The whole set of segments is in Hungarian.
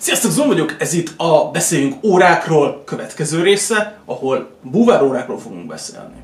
Sziasztok, Zon vagyok, ez itt a Beszéljünk órákról következő része, ahol búvár órákról fogunk beszélni.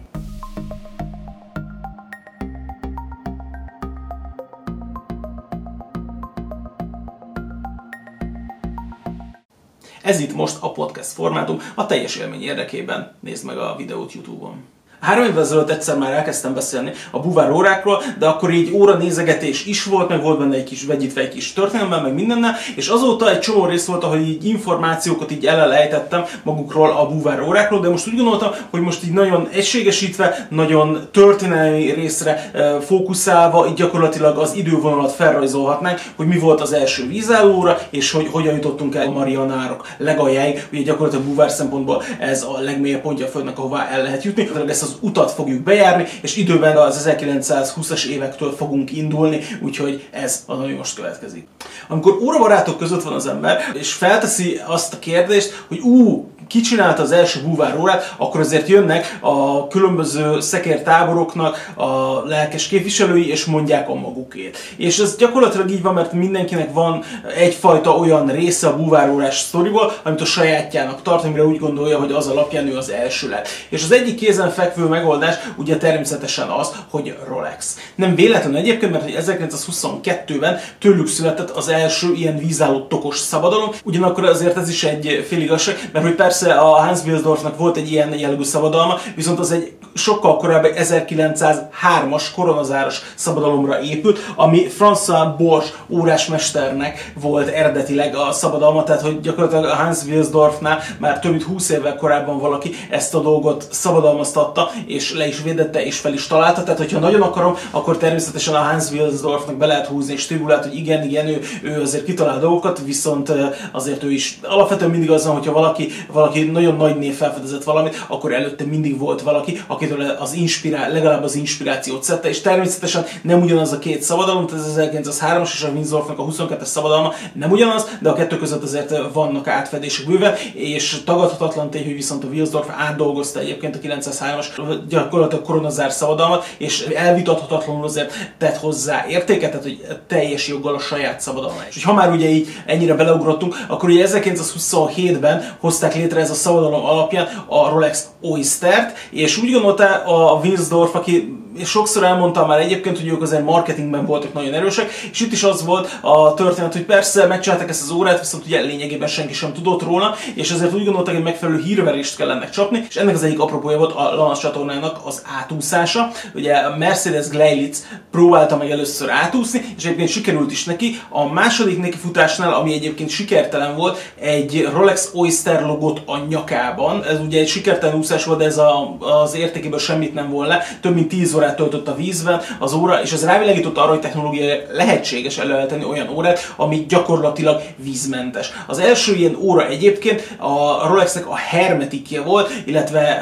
Ez itt most a podcast formátum, a teljes élmény érdekében nézd meg a videót Youtube-on. Három évvel ezelőtt egyszer már elkezdtem beszélni a buvár órákról, de akkor így óra nézegetés is volt, meg volt benne egy kis vegyítve egy kis történelemmel, meg mindennel, és azóta egy csomó rész volt, ahol így információkat így elelejtettem magukról a buvár órákról, de most úgy gondoltam, hogy most így nagyon egységesítve, nagyon történelmi részre fókuszálva, így gyakorlatilag az idővonalat felrajzolhatnánk, hogy mi volt az első vízállóra, és hogy hogyan jutottunk el a Marianárok legaljáig, ugye gyakorlatilag buvár szempontból ez a legmélyebb pontja a Földnek, ahová el lehet jutni. Ezt az utat fogjuk bejárni, és időben az 1920-as évektől fogunk indulni, úgyhogy ez az, ami most következik. Amikor órabarátok között van az ember, és felteszi azt a kérdést, hogy ú, ki csinálta az első búvárórát, akkor azért jönnek a különböző szekértáboroknak a lelkes képviselői, és mondják a magukét. És ez gyakorlatilag így van, mert mindenkinek van egyfajta olyan része a búvárórás sztoriból, amit a sajátjának tart, amire úgy gondolja, hogy az alapján ő az első lett. És az egyik kézen fekvő megoldás ugye természetesen az, hogy Rolex. Nem véletlen egyébként, mert 1922-ben tőlük született az első ilyen vízálló tokos szabadalom, ugyanakkor azért ez is egy féligasság, mert hogy persze persze a Hans Wilsdorfnak volt egy ilyen jellegű szabadalma, viszont az egy sokkal korábbi 1903-as koronazáros szabadalomra épült, ami François Borges órásmesternek volt eredetileg a szabadalma, tehát hogy gyakorlatilag a Hans Wilsdorfnál már több mint 20 évvel korábban valaki ezt a dolgot szabadalmaztatta, és le is védette, és fel is találta, tehát hogyha nagyon akarom, akkor természetesen a Hans Wilsdorfnak be lehet húzni és tribulát, hogy igen, igen, ő, ő azért kitalál dolgokat, viszont azért ő is alapvetően mindig az van, hogyha valaki, valaki nagyon nagy név felfedezett valamit, akkor előtte mindig volt valaki, akitől az inspirál, legalább az inspirációt szedte, és természetesen nem ugyanaz a két szabadalom, tehát az 1903-as és a Windsorfnak a 22-es szabadalma nem ugyanaz, de a kettő között azért vannak átfedések bőven, és tagadhatatlan tény, hogy viszont a Wilsdorf átdolgozta egyébként a 903-as gyakorlatilag koronazár szabadalmat, és elvitathatatlanul azért tett hozzá értéket, tehát hogy teljes joggal a saját szabadalma. És ha már ugye így ennyire beleugrottunk, akkor ugye 1927-ben hozták létre ez a szabadalom alapján a Rolex Oyster-t, és úgy gondolta a Wilsdorf, aki és sokszor elmondtam már egyébként, hogy ők azért marketingben voltak nagyon erősek, és itt is az volt a történet, hogy persze megcsináltak ezt az órát, viszont ugye lényegében senki sem tudott róla, és ezért úgy gondoltak, hogy megfelelő hírverést kell ennek csapni, és ennek az egyik apropója volt a Lanas csatornának az átúszása. Ugye a Mercedes Gleilitz próbálta meg először átúszni, és egyébként sikerült is neki. A második neki futásnál, ami egyébként sikertelen volt, egy Rolex Oyster logot a nyakában. Ez ugye egy sikertelen úszás volt, ez a, az értékéből semmit nem volna. Több mint 10 órát töltött a vízben az óra, és ez rávilágított arra, hogy technológiai lehetséges előállítani olyan órát, ami gyakorlatilag vízmentes. Az első ilyen óra egyébként a Rolexnek a hermetikje volt, illetve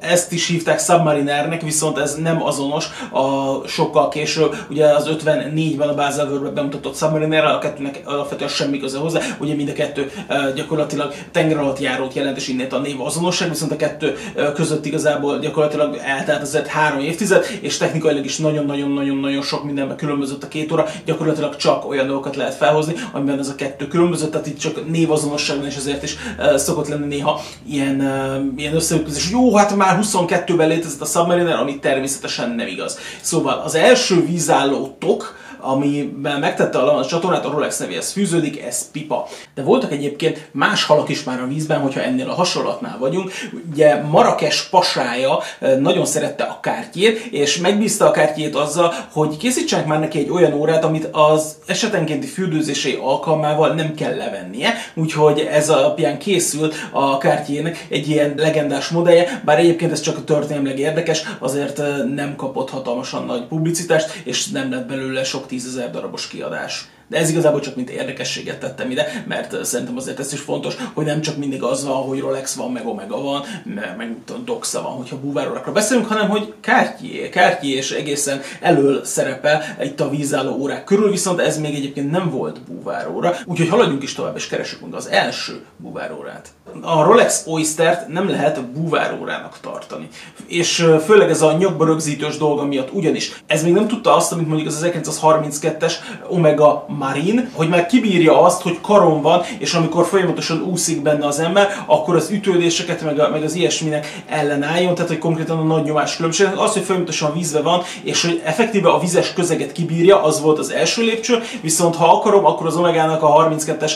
ezt is hívták Submarinernek, viszont ez nem azonos a sokkal később, ugye az 54-ben a Baselworld bemutatott Submariner, a kettőnek alapvetően semmi köze hozzá, ugye mind a kettő gyakorlatilag tenger alatt járót jelent, és innét a név azonosság, viszont a kettő között igazából gyakorlatilag eltelt azért három évtized, és technikailag is nagyon-nagyon-nagyon-nagyon sok mindenben különbözött a két óra, gyakorlatilag csak olyan dolgokat lehet felhozni, amiben ez a kettő különbözött, tehát itt csak névazonosság van, és ezért is uh, szokott lenni néha ilyen, uh, ilyen összeütközés, jó, hát már 22-ben létezett a Submariner, ami természetesen nem igaz. Szóval az első vízálló tok, amiben megtette a csatornát, a Rolex nevéhez fűződik, ez pipa. De voltak egyébként más halak is már a vízben, hogyha ennél a hasonlatnál vagyunk. Ugye Marrakes pasája nagyon szerette a kártyét, és megbízta a kártyét azzal, hogy készítsenek már neki egy olyan órát, amit az esetenkénti fürdőzései alkalmával nem kell levennie. Úgyhogy ez alapján készült a kártyének egy ilyen legendás modellje, bár egyébként ez csak a történelmileg érdekes, azért nem kapott hatalmasan nagy publicitást, és nem lett belőle sok tízezer darabos kiadás. De ez igazából csak mint érdekességet tettem ide, mert szerintem azért ez is fontos, hogy nem csak mindig az van, hogy Rolex van, meg Omega van, meg, meg Doxa van, hogyha búvárórakra beszélünk, hanem hogy Cartier, Cartier és egészen elől szerepel itt a vízálló órák körül, viszont ez még egyébként nem volt búváróra, úgyhogy haladjunk is tovább és keresünk meg az első búvárórát. A Rolex Oyster-t nem lehet búvárórának tartani. És főleg ez a nyakba rögzítős dolga miatt ugyanis. Ez még nem tudta azt, amit mondjuk az 1932-es Omega Marine, hogy már kibírja azt, hogy karon van, és amikor folyamatosan úszik benne az ember, akkor az ütődéseket, meg, a, meg az ilyesminek ellenálljon, tehát hogy konkrétan a nagy nyomás különbség. Az, hogy folyamatosan vízbe van, és hogy effektíve a vizes közeget kibírja, az volt az első lépcső, viszont ha akarom, akkor az Omegának a 32-es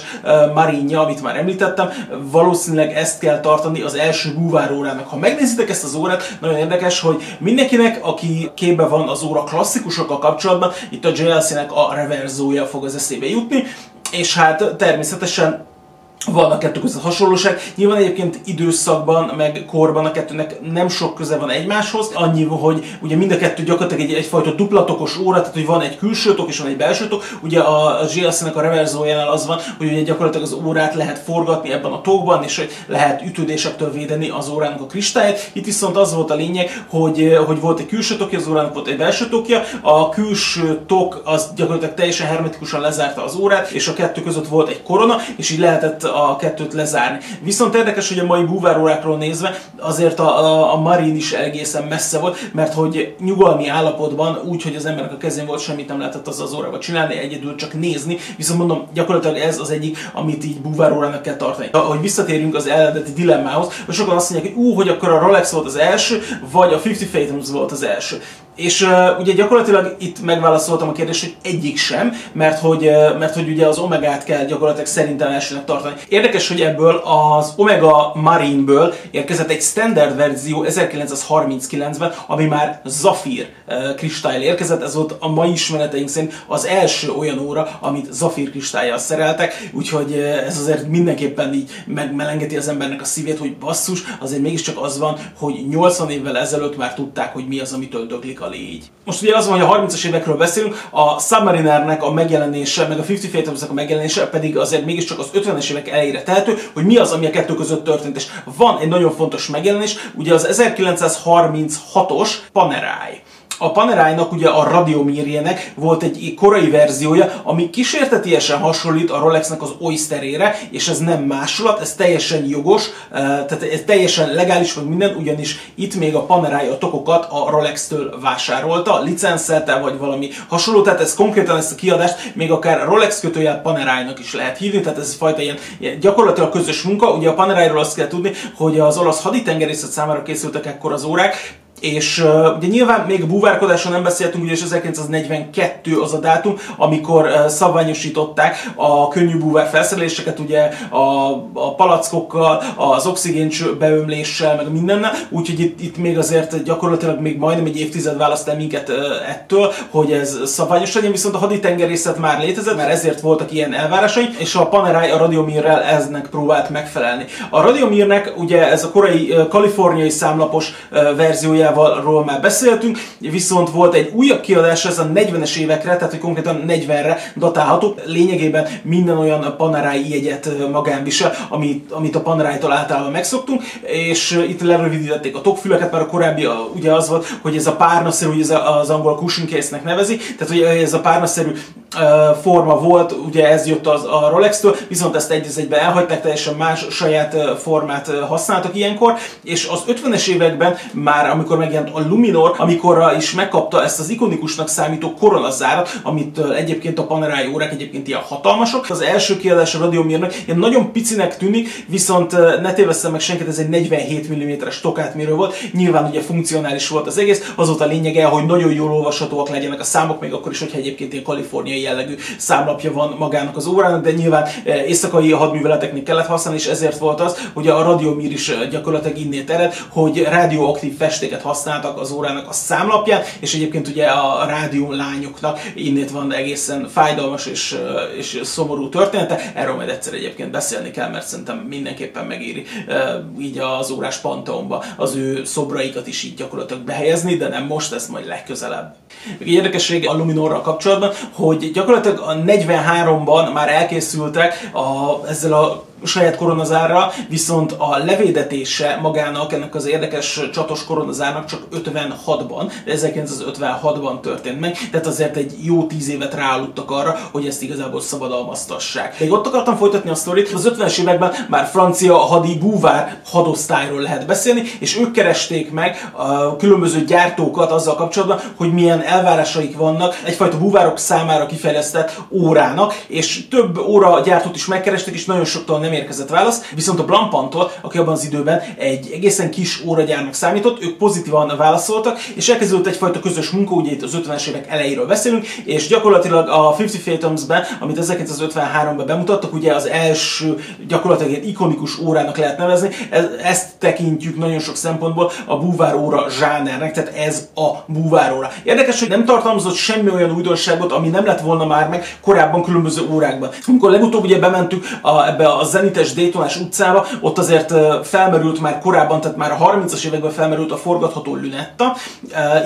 Marinja, amit már említettem, valószínűleg ezt kell tartani az első búvárórának. Ha megnézitek ezt az órát, nagyon érdekes, hogy mindenkinek, aki képbe van az óra klasszikusokkal kapcsolatban, itt a JLC-nek a reverzója fog az eszébe jutni, és hát természetesen van a kettő között hasonlóság. Nyilván egyébként időszakban, meg korban a kettőnek nem sok köze van egymáshoz. Annyi, hogy ugye mind a kettő gyakorlatilag egy, egyfajta duplatokos óra, tehát hogy van egy külső tok és van egy belső tok. Ugye a GLC-nek a reverzójánál az van, hogy ugye gyakorlatilag az órát lehet forgatni ebben a tokban, és hogy lehet ütődésektől védeni az órának a kristályát. Itt viszont az volt a lényeg, hogy, hogy volt egy külső tokja, az órának volt egy belső tokja. A külső tok az gyakorlatilag teljesen hermetikusan lezárta az órát, és a kettő között volt egy korona, és így lehetett a kettőt lezárni. Viszont érdekes, hogy a mai búvárórákról nézve azért a, a, a Marin is egészen messze volt, mert hogy nyugalmi állapotban, úgy, hogy az embernek a kezén volt, semmit nem lehetett az az órával csinálni, egyedül csak nézni. Viszont mondom, gyakorlatilag ez az egyik, amit így búvárórának kell tartani. Hogy visszatérjünk az eredeti dilemmához, hogy sokan azt mondják, hogy ú, hogy akkor a Rolex volt az első, vagy a 50 Fathoms volt az első. És uh, ugye gyakorlatilag itt megválaszoltam a kérdést, hogy egyik sem, mert hogy, uh, mert hogy ugye az Omegát kell gyakorlatilag szerintem elsőnek tartani. Érdekes, hogy ebből az Omega Marine-ből érkezett egy standard verzió 1939-ben, ami már Zafir kristály érkezett. Ez volt a mai ismereteink szerint az első olyan óra, amit Zafir kristályjal szereltek, úgyhogy uh, ez azért mindenképpen így megmelengeti az embernek a szívét, hogy basszus, azért mégiscsak az van, hogy 80 évvel ezelőtt már tudták, hogy mi az, amitől döglik a légy. Most ugye az van, hogy a 30-as évekről beszélünk, a Submarinernek a megjelenése, meg a 50 fathoms a megjelenése pedig azért mégiscsak az 50-es évek elejére tehető, hogy mi az, ami a kettő között történt. És van egy nagyon fontos megjelenés, ugye az 1936-os Panerai a Panerai-nak ugye a radiomírjének volt egy korai verziója, ami kísértetiesen hasonlít a Rolexnek az Oysterére, és ez nem másolat, ez teljesen jogos, eh, tehát ez teljesen legális vagy minden, ugyanis itt még a Panerai a tokokat a Rolex-től vásárolta, licenszelte vagy valami hasonló, tehát ez konkrétan ezt a kiadást még akár Rolex kötőjel Panerai-nak is lehet hívni, tehát ez fajta ilyen, ilyen gyakorlatilag közös munka. Ugye a Panerai-ról azt kell tudni, hogy az olasz haditengerészet számára készültek ekkor az órák, és uh, ugye nyilván még a nem beszéltünk, ugye 1942 az a dátum, amikor uh, szabványosították a könnyű búvár felszereléseket, ugye a, a palackokkal, az oxigén beömléssel, meg mindennel, úgyhogy itt, itt még azért gyakorlatilag még majdnem egy évtized választ el minket uh, ettől, hogy ez szabványos legyen, viszont a haditengerészet már létezett, mert ezért voltak ilyen elvárásai, és a Panerai a Radiomirrel eznek próbált megfelelni. A Radiomirnek ugye ez a korai uh, kaliforniai számlapos uh, verziója ról már beszéltünk, viszont volt egy újabb kiadás, ez a 40-es évekre, tehát hogy konkrétan 40-re datálható. Lényegében minden olyan Panerai jegyet magán visel, amit, amit a Panerai-tól általában megszoktunk, és itt lerövidítették a tokfüleket, mert a korábbi a, ugye az volt, hogy ez a párnaszerű, ugye ez az angol cushion case-nek nevezi, tehát hogy ez a párnaszerű forma volt, ugye ez jött az, a Rolex-től, viszont ezt egy egybe elhagyták, teljesen más saját formát használtak ilyenkor, és az 50-es években már, amikor megjelent a Luminor, amikor is megkapta ezt az ikonikusnak számító koronazárat, amit egyébként a Panerai órák egyébként ilyen hatalmasok. Az első kiadás a Radiomirnak ilyen nagyon picinek tűnik, viszont ne tévesszem meg senkit, ez egy 47 mm-es tokátmérő volt. Nyilván ugye funkcionális volt az egész, az volt a lényege, hogy nagyon jól olvashatóak legyenek a számok, még akkor is, hogyha egyébként ilyen kaliforniai jellegű számlapja van magának az órának, de nyilván éjszakai hadműveleteknél kellett használni, és ezért volt az, hogy a Radiomir is gyakorlatilag innét ered, hogy radioaktív festéket használtak az órának a számlapján, és egyébként ugye a rádió lányoknak innét van egészen fájdalmas és, és szomorú története. Erről majd egyszer egyébként beszélni kell, mert szerintem mindenképpen megéri így az órás panteonba az ő szobraikat is így gyakorlatilag behelyezni, de nem most, ezt majd legközelebb. Még egy érdekesség a Luminorral kapcsolatban, hogy gyakorlatilag a 43-ban már elkészültek a, ezzel a saját koronazárra, viszont a levédetése magának, ennek az érdekes csatos koronazárnak csak 56-ban, de 1956-ban történt meg, tehát azért egy jó tíz évet ráaludtak arra, hogy ezt igazából szabadalmaztassák. Még ott akartam folytatni a sztorit, az 50-es években már francia hadi búvár hadosztályról lehet beszélni, és ők keresték meg a különböző gyártókat azzal kapcsolatban, hogy milyen elvárásaik vannak egyfajta búvárok számára kifejlesztett órának, és több óra gyártót is megkerestek, és nagyon soktól nem érkezett válasz, viszont a Blancpantól, aki abban az időben egy egészen kis óragyárnak számított, ők pozitívan válaszoltak, és elkezdődött egyfajta közös munka, ugye itt az 50-es évek elejéről beszélünk, és gyakorlatilag a 50 Fathoms-ben, amit 1953-ban bemutattak, ugye az első gyakorlatilag egy ikonikus órának lehet nevezni, ezt tekintjük nagyon sok szempontból a búváróra zsánernek, tehát ez a búváróra. Érdekes, hogy nem tartalmazott semmi olyan újdonságot, ami nem lett volna már meg korábban különböző órákban. Amikor legutóbb ugye bementük a, ebbe a zenites Daytonás utcába, ott azért felmerült már korábban, tehát már a 30-as években felmerült a forgatható lünetta.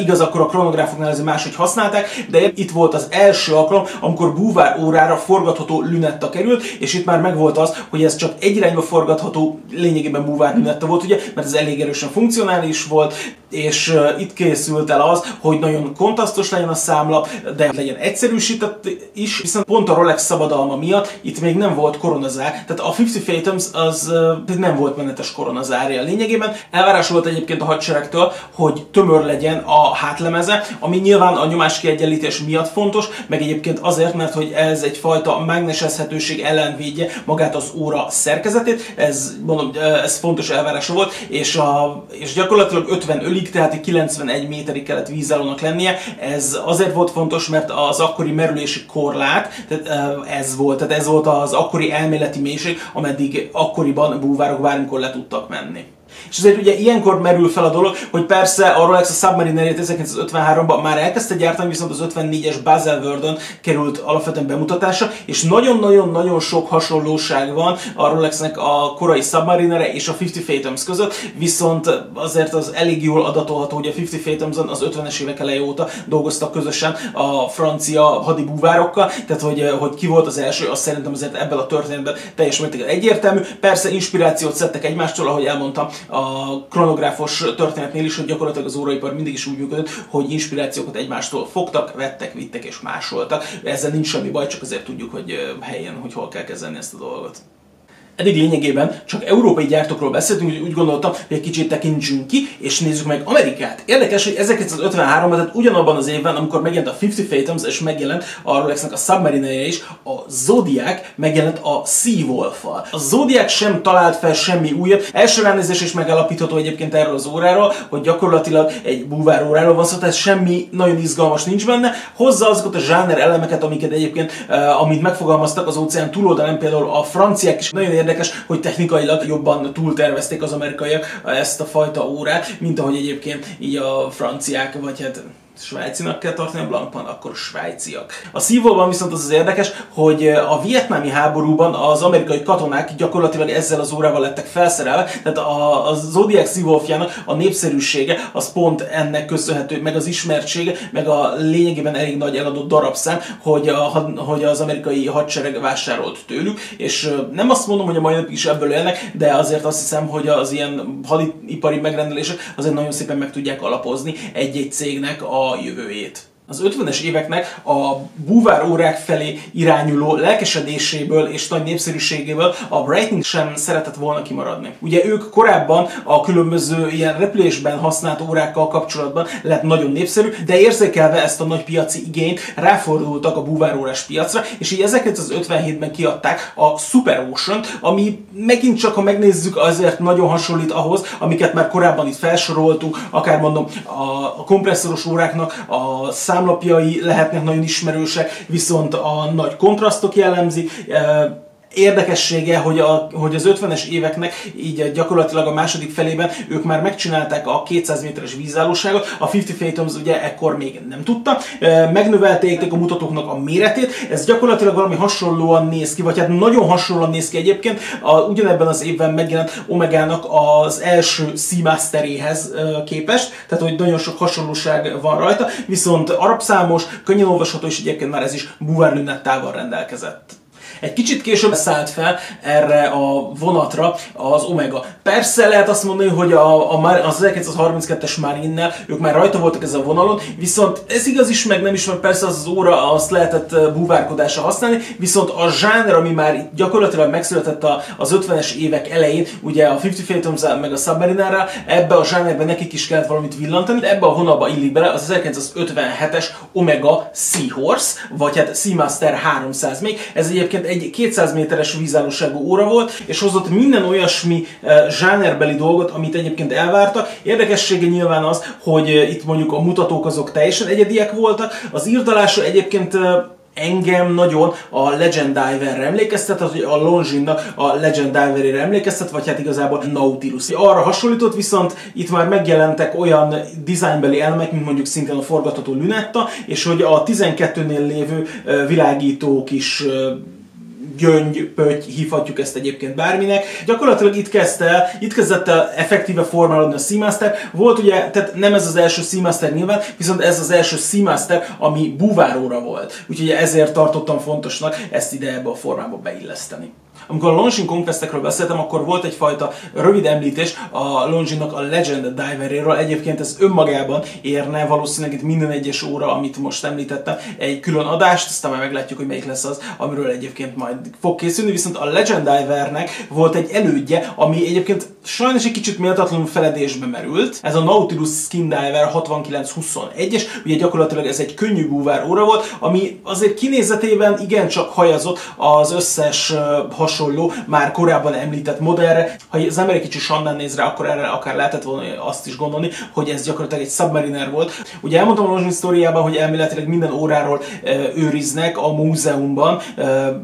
Igaz, akkor a kronográfoknál ez máshogy használták, de itt volt az első alkalom, amikor búvár órára forgatható lünetta került, és itt már megvolt az, hogy ez csak egy irányba forgatható, lényegében búvár lünetta volt, ugye, mert ez elég erősen funkcionális volt, és itt készült el az, hogy nagyon kontrasztos legyen a számlap, de legyen egyszerűsített is, viszont pont a Rolex szabadalma miatt itt még nem volt koronazár, tehát a 50 Fathoms az nem volt menetes koronazárja. Lényegében elvárás volt egyébként a hadseregtől, hogy tömör legyen a hátlemeze, ami nyilván a nyomás kiegyenlítés miatt fontos, meg egyébként azért, mert hogy ez egyfajta mágnesezhetőség ellen védje magát az óra szerkezetét, ez, mondom, ez fontos elvárása volt, és, a, és gyakorlatilag 50 ölig, tehát 91 méterig kellett vízállónak lennie. Ez azért volt fontos, mert az akkori merülési korlát, tehát ez volt, tehát ez volt az akkori elméleti mélység, ameddig akkoriban búvárok bármikor le tudtak menni. És azért ugye ilyenkor merül fel a dolog, hogy persze a Rolex a Submariner 1953-ban már elkezdte gyártani, viszont az 54-es Baselworld-ön került alapvetően bemutatásra, és nagyon-nagyon-nagyon sok hasonlóság van a Rolexnek a korai Submarinere és a 50 Fathoms között, viszont azért az elég jól adatolható, hogy a 50 fathoms az 50-es évek elejé óta dolgoztak közösen a francia hadibúvárokkal, tehát hogy, hogy ki volt az első, azt szerintem azért ebben a történetben teljes mértékben egyértelmű. Persze inspirációt szedtek egymástól, ahogy elmondtam, a kronográfos történetnél is, hogy gyakorlatilag az óraipar mindig is úgy működött, hogy inspirációkat egymástól fogtak, vettek, vittek és másoltak. Ezzel nincs semmi baj, csak azért tudjuk, hogy helyen, hogy hol kell kezelni ezt a dolgot. Eddig lényegében csak európai gyártókról beszéltünk, hogy úgy gondoltam, hogy egy kicsit tekintsünk ki, és nézzük meg Amerikát. Érdekes, hogy 1953-ban, tehát ugyanabban az évben, amikor megjelent a 50 Fathoms, és megjelent a Rolexnek a submarine is, a Zodiac megjelent a seawolf -val. A Zodiac sem talált fel semmi újat. Első ránézés is megállapítható egyébként erről az óráról, hogy gyakorlatilag egy búvár óráról van szó, tehát semmi nagyon izgalmas nincs benne. Hozza azokat a zsáner elemeket, amiket egyébként, uh, amit megfogalmaztak az óceán túloldalán, például a franciák is nagyon érdekes, hogy technikailag jobban túltervezték az amerikaiak ezt a fajta órát, mint ahogy egyébként így a franciák, vagy hát svájcinak kell tartani a blankban, akkor svájciak. A szívóban viszont az az érdekes, hogy a vietnámi háborúban az amerikai katonák gyakorlatilag ezzel az órával lettek felszerelve, tehát a, a Zodiac Seawolfjának a népszerűsége az pont ennek köszönhető, meg az ismertsége, meg a lényegében elég nagy eladott darabszám, hogy, a, hogy az amerikai hadsereg vásárolt tőlük, és nem azt mondom, hogy a mai is ebből élnek, de azért azt hiszem, hogy az ilyen hadipari megrendelések azért nagyon szépen meg tudják alapozni egy-egy cégnek a all you will eat. Az 50-es éveknek a búvár órák felé irányuló lelkesedéséből és nagy népszerűségéből a Breitling sem szeretett volna kimaradni. Ugye ők korábban a különböző ilyen repülésben használt órákkal kapcsolatban lett nagyon népszerű, de érzékelve ezt a nagy piaci igényt ráfordultak a búvárórás piacra, és így 1957-ben kiadták a Super ocean ami megint csak, ha megnézzük, azért nagyon hasonlít ahhoz, amiket már korábban itt felsoroltunk, akár mondom a kompresszoros óráknak a számlapjai lehetnek nagyon ismerősek, viszont a nagy kontrasztok jellemzik, érdekessége, hogy, a, hogy az 50-es éveknek így gyakorlatilag a második felében ők már megcsinálták a 200 méteres vízállóságot, a 50 Fathoms ugye ekkor még nem tudta, megnövelték a mutatóknak a méretét, ez gyakorlatilag valami hasonlóan néz ki, vagy hát nagyon hasonlóan néz ki egyébként, a, ugyanebben az évben megjelent Omegának az első Seamasteréhez képest, tehát hogy nagyon sok hasonlóság van rajta, viszont arab számos, könnyen olvasható, és egyébként már ez is buvárlünettával rendelkezett. Egy kicsit később szállt fel erre a vonatra az Omega. Persze lehet azt mondani, hogy a, a, az 1932-es Marinnel ők már rajta voltak ezen a vonalon, viszont ez igaz is, meg nem is, mert persze az, az óra azt lehetett búvárkodásra használni, viszont a zsáner, ami már gyakorlatilag megszületett az 50-es évek elején, ugye a 50 Fathoms meg a Submariner ebbe a zsánerben nekik is kellett valamit villantani, ebbe a vonalba illik bele az 1957-es Omega Seahorse, vagy hát Seamaster 300 még. Ez egyébként egy 200 méteres vízállóságú óra volt, és hozott minden olyasmi zsánerbeli dolgot, amit egyébként elvártak. Érdekessége nyilván az, hogy itt mondjuk a mutatók azok teljesen egyediek voltak. Az írdalása egyébként engem nagyon a Legend Diverre emlékeztet, az, a Longines-nak a Legend Diverére emlékeztet, vagy hát igazából Nautilus. Arra hasonlított, viszont itt már megjelentek olyan dizájnbeli elemek, mint mondjuk szintén a forgatható Lunetta, és hogy a 12-nél lévő világítók is gyöngy, pötty, hívhatjuk ezt egyébként bárminek. Gyakorlatilag itt kezdte itt kezdett el effektíve formálódni a Seamaster. Volt ugye, tehát nem ez az első Seamaster nyilván, viszont ez az első Seamaster, ami búváróra volt. Úgyhogy ezért tartottam fontosnak ezt ide ebbe a formába beilleszteni. Amikor a Longines Conquestekről beszéltem, akkor volt egyfajta rövid említés a Longinesnak a Legend Diveréről. Egyébként ez önmagában érne valószínűleg itt minden egyes óra, amit most említettem, egy külön adást, aztán már meglátjuk, hogy melyik lesz az, amiről egyébként majd fog készülni. Viszont a Legend Divernek volt egy elődje, ami egyébként sajnos egy kicsit méltatlanul feledésbe merült. Ez a Nautilus Skin Diver 6921-es, ugye gyakorlatilag ez egy könnyű búvár óra volt, ami azért kinézetében igencsak hajazott az összes hasonló hasonló, már korábban említett modellre. Ha az ember egy kicsit sannán néz rá, akkor erre akár lehetett volna azt is gondolni, hogy ez gyakorlatilag egy Submariner volt. Ugye elmondtam a Longines sztoriában, hogy elméletileg minden óráról őriznek a múzeumban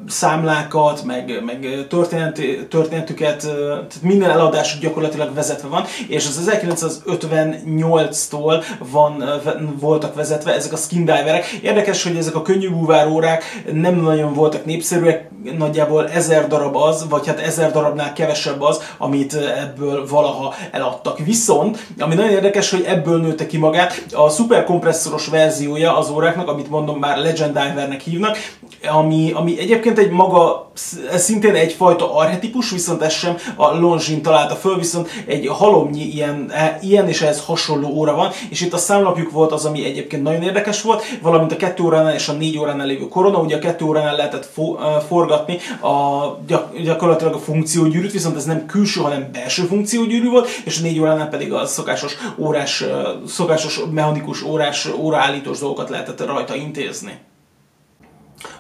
számlákat, meg, meg történet, történetüket, tehát minden eladás gyakorlatilag vezetve van, és az 1958-tól van, voltak vezetve ezek a skin diverek. Érdekes, hogy ezek a könnyű búvárórák nem nagyon voltak népszerűek, nagyjából ezer darab az, vagy hát ezer darabnál kevesebb az, amit ebből valaha eladtak. Viszont, ami nagyon érdekes, hogy ebből nőtte ki magát, a szuperkompresszoros verziója az óráknak, amit mondom már Legend Divernek hívnak, ami, ami egyébként egy maga, szintén egyfajta arhetipus, viszont ez sem a Longines találta föl, viszont egy halomnyi ilyen, e, ilyen és ehhez hasonló óra van, és itt a számlapjuk volt az, ami egyébként nagyon érdekes volt, valamint a kettő óránál és a négy óránál lévő korona, ugye a kettő óránál lehetett fo- forgatni a gyak, gyakorlatilag a funkciógyűrűt, viszont ez nem külső, hanem belső funkciógyűrű volt, és a négy óránál pedig a szokásos órás, szokásos mechanikus órás, óraállítós dolgokat lehetett rajta intézni.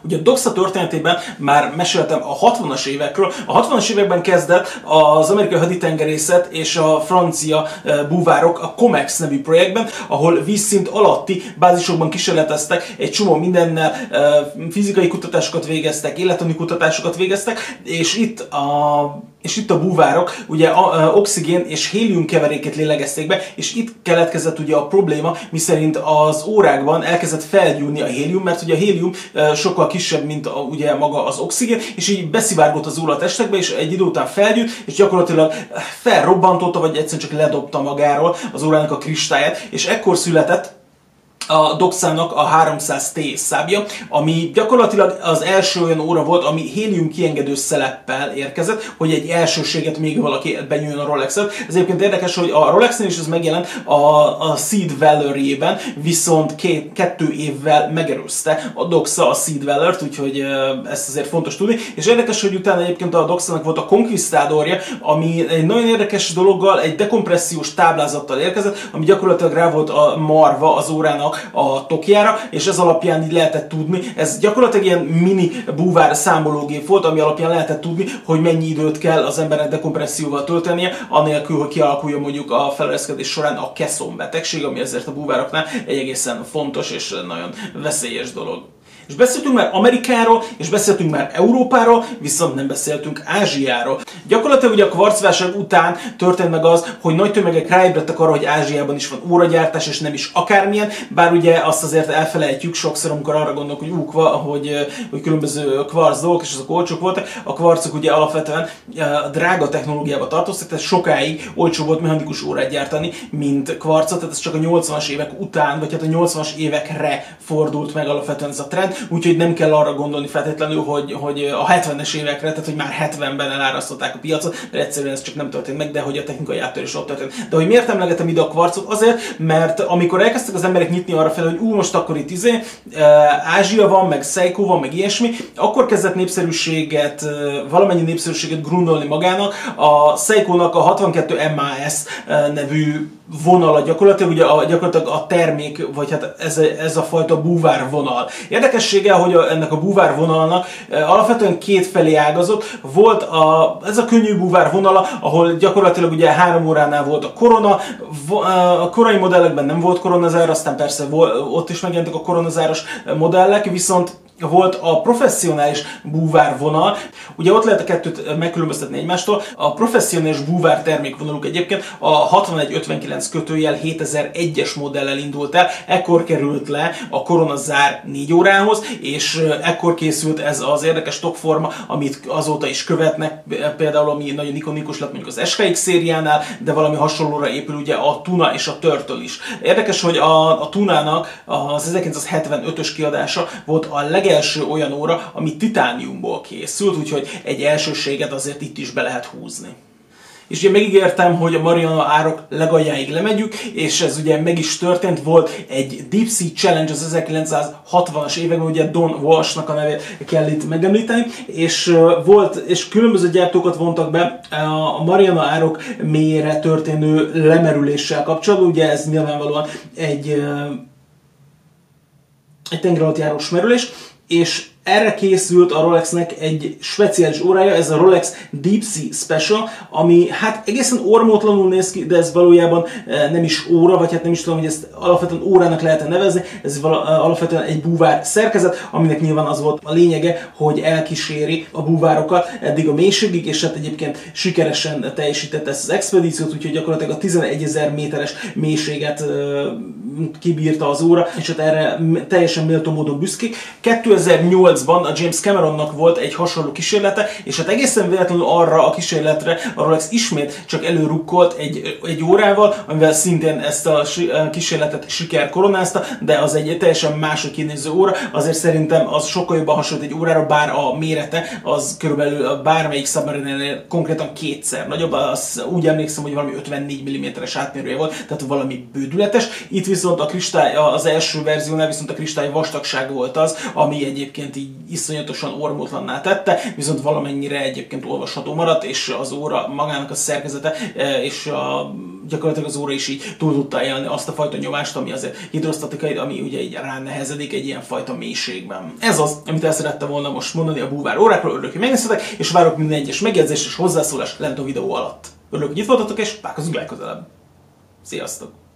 Ugye a Doxa történetében már meséltem a 60-as évekről. A 60-as években kezdett az amerikai haditengerészet és a francia e, búvárok a COMEX nevű projektben, ahol vízszint alatti bázisokban kísérleteztek, egy csomó mindennel e, fizikai kutatásokat végeztek, élettani kutatásokat végeztek, és itt a és itt a búvárok ugye a, a, oxigén és hélium keveréket lélegezték be, és itt keletkezett ugye a probléma, miszerint az órákban elkezdett felgyúlni a hélium, mert ugye a hélium e, sokkal kisebb, mint a, ugye maga az oxigén, és így beszivárgott az óra testekbe, és egy idő után felgyűlt, és gyakorlatilag felrobbantotta, vagy egyszerűen csak ledobta magáról az órának a kristályát, és ekkor született a Doxának a 300T szábja, ami gyakorlatilag az első olyan óra volt, ami hélium kiengedő szeleppel érkezett, hogy egy elsőséget még valaki benyújjon a rolex -et. Ez egyébként érdekes, hogy a Rolexnél is ez megjelent a, a Seed Valor-jében, viszont két, kettő évvel megerőzte a Doxa a Seed Valor-t, úgyhogy ezt azért fontos tudni. És érdekes, hogy utána egyébként a Doxának volt a Conquistadorja, ami egy nagyon érdekes dologgal, egy dekompressziós táblázattal érkezett, ami gyakorlatilag rá volt a marva az órának a tokjára, és ez alapján így lehetett tudni, ez gyakorlatilag ilyen mini búvár számológép volt, ami alapján lehetett tudni, hogy mennyi időt kell az embernek dekompresszióval töltenie, anélkül, hogy kialakuljon mondjuk a feleleszkedés során a keszon betegség, ami ezért a búvároknál egy egészen fontos és nagyon veszélyes dolog. És beszéltünk már Amerikáról, és beszéltünk már Európáról, viszont nem beszéltünk Ázsiáról. Gyakorlatilag ugye a kvarcválság után történt meg az, hogy nagy tömegek ráébredtek arra, hogy Ázsiában is van óragyártás, és nem is akármilyen, bár ugye azt azért elfelejtjük sokszor, amikor arra gondolok, hogy úk, hogy, hogy különböző kvarc dolgok, és azok olcsók voltak. A kvarcok ugye alapvetően a drága technológiába tartoztak, tehát sokáig olcsó volt mechanikus órát gyártani, mint kvarcot, tehát ez csak a 80-as évek után, vagy hát a 80-as évekre fordult meg alapvetően ez a trend, úgyhogy nem kell arra gondolni feltétlenül, hogy, hogy a 70-es évekre, tehát hogy már 70-ben elárasztották a piacot, mert egyszerűen ez csak nem történt meg, de hogy a technikai áttörés ott történt. De hogy miért emlegetem ide a kvarcot? Azért, mert amikor elkezdtek az emberek nyitni arra fel, hogy ú, most akkor itt izé, Ázsia van, meg Seiko van, meg ilyesmi, akkor kezdett népszerűséget, valamennyi népszerűséget grundolni magának. A Seiko-nak a 62 MAS nevű vonala gyakorlatilag, ugye a, gyakorlatilag a termék, vagy hát ez, ez a fajta búvár vonal. Érdekessége, hogy a, ennek a búvár vonalnak e, alapvetően két felé ágazott. Volt a, ez a könnyű búvár vonala, ahol gyakorlatilag ugye három óránál volt a korona, a korai modellekben nem volt koronazár, aztán persze ott is megjelentek a koronazáros modellek, viszont volt a professzionális búvár vonal. Ugye ott lehet a kettőt megkülönböztetni egymástól. A professzionális búvár termékvonaluk egyébként a 6159 kötőjel 7001-es modellel indult el, ekkor került le a koronazár 4 órához, és ekkor készült ez az érdekes stockforma, amit azóta is követnek, például ami nagyon ikonikus lett mondjuk az SKX szériánál, de valami hasonlóra épül ugye a Tuna és a Turtle is. Érdekes, hogy a, a Tunának az 1975-ös kiadása volt a leg legelső olyan óra, ami titániumból készült, úgyhogy egy elsőséget azért itt is be lehet húzni. És ugye megígértem, hogy a Mariana árok legaljáig lemegyük, és ez ugye meg is történt, volt egy Deep Sea Challenge az 1960-as években, ugye Don Walsh-nak a nevét kell itt megemlíteni, és volt, és különböző gyártókat vontak be a Mariana árok mélyére történő lemerüléssel kapcsolatban, ugye ez nyilvánvalóan egy egy tengeralattjárós merülés, és erre készült a Rolexnek egy speciális órája, ez a Rolex Deep Sea Special, ami hát egészen ormótlanul néz ki, de ez valójában eh, nem is óra, vagy hát nem is tudom, hogy ezt alapvetően órának lehet nevezni, ez eh, alapvetően egy búvár szerkezet, aminek nyilván az volt a lényege, hogy elkíséri a búvárokat eddig a mélységig, és hát egyébként sikeresen teljesítette ezt az expedíciót, úgyhogy gyakorlatilag a 11 ezer méteres mélységet eh, kibírta az óra, és hát erre teljesen méltó módon büszkék. 2008 2008-ban a James Cameronnak volt egy hasonló kísérlete, és hát egészen véletlenül arra a kísérletre a Rolex ismét csak előrukkolt egy, egy órával, amivel szintén ezt a kísérletet siker koronázta, de az egy teljesen mások kinéző óra, azért szerintem az sokkal jobban hasonlít egy órára, bár a mérete az körülbelül a bármelyik submarine konkrétan kétszer nagyobb, az úgy emlékszem, hogy valami 54 mm-es átmérője volt, tehát valami bődületes. Itt viszont a kristály, az első verziónál viszont a kristály vastagság volt az, ami egyébként így iszonyatosan ormótlanná tette, viszont valamennyire egyébként olvasható maradt, és az óra magának a szerkezete, e, és a, gyakorlatilag az óra is így túl tudta élni azt a fajta nyomást, ami azért hidrosztatikai, ami ugye így ránehezedik egy ilyen fajta mélységben. Ez az, amit el szerettem volna most mondani a búvár órákról, örülök, hogy megnéztetek, és várok minden egyes megjegyzést és hozzászólást lent a videó alatt. Örülök, hogy itt voltatok, és találkozunk legközelebb. Sziasztok!